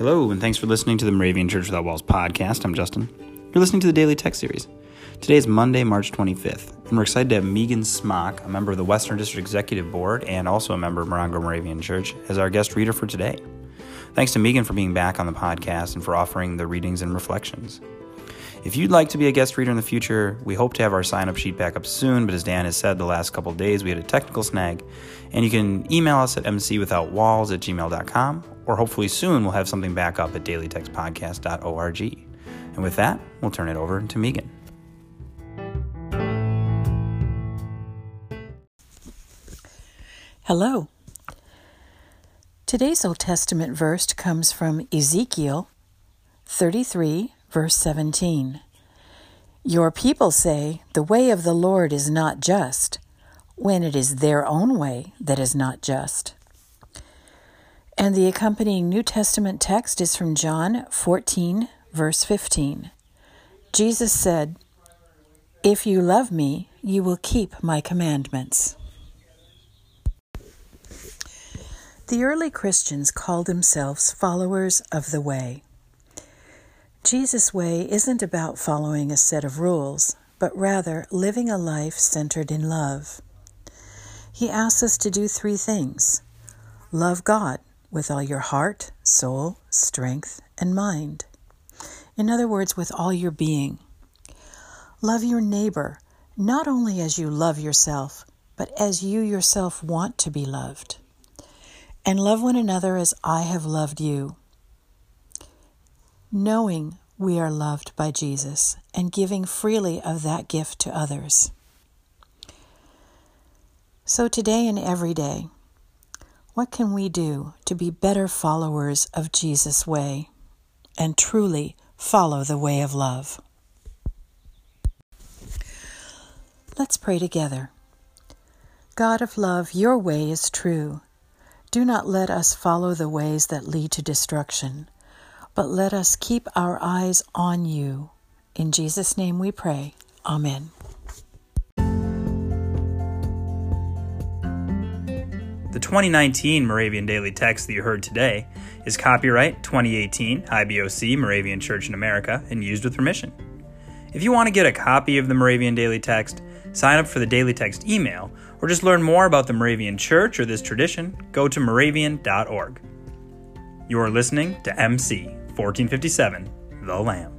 Hello, and thanks for listening to the Moravian Church Without Walls podcast. I'm Justin. You're listening to the Daily Text Series. Today is Monday, March 25th, and we're excited to have Megan Smock, a member of the Western District Executive Board and also a member of Morongo Moravian Church, as our guest reader for today. Thanks to Megan for being back on the podcast and for offering the readings and reflections. If you'd like to be a guest reader in the future, we hope to have our sign up sheet back up soon, but as Dan has said the last couple days, we had a technical snag. And you can email us at mcwithoutwalls at gmail.com, or hopefully soon we'll have something back up at dailytextpodcast.org. And with that, we'll turn it over to Megan. Hello. Today's Old Testament verse comes from Ezekiel 33, verse 17. Your people say, The way of the Lord is not just, when it is their own way that is not just. And the accompanying New Testament text is from John 14, verse 15. Jesus said, If you love me, you will keep my commandments. The early Christians called themselves followers of the way. Jesus' way isn't about following a set of rules, but rather living a life centered in love. He asks us to do three things love God with all your heart, soul, strength, and mind. In other words, with all your being. Love your neighbor, not only as you love yourself, but as you yourself want to be loved. And love one another as I have loved you knowing we are loved by Jesus and giving freely of that gift to others. So, today and every day, what can we do to be better followers of Jesus' way and truly follow the way of love? Let's pray together. God of love, your way is true. Do not let us follow the ways that lead to destruction but let us keep our eyes on you. In Jesus' name we pray. Amen. The 2019 Moravian Daily Text that you heard today is copyright 2018 IBOC Moravian Church in America and used with permission. If you want to get a copy of the Moravian Daily Text, sign up for the Daily Text email, or just learn more about the Moravian Church or this tradition, go to moravian.org. You are listening to MC 1457, The Lamb.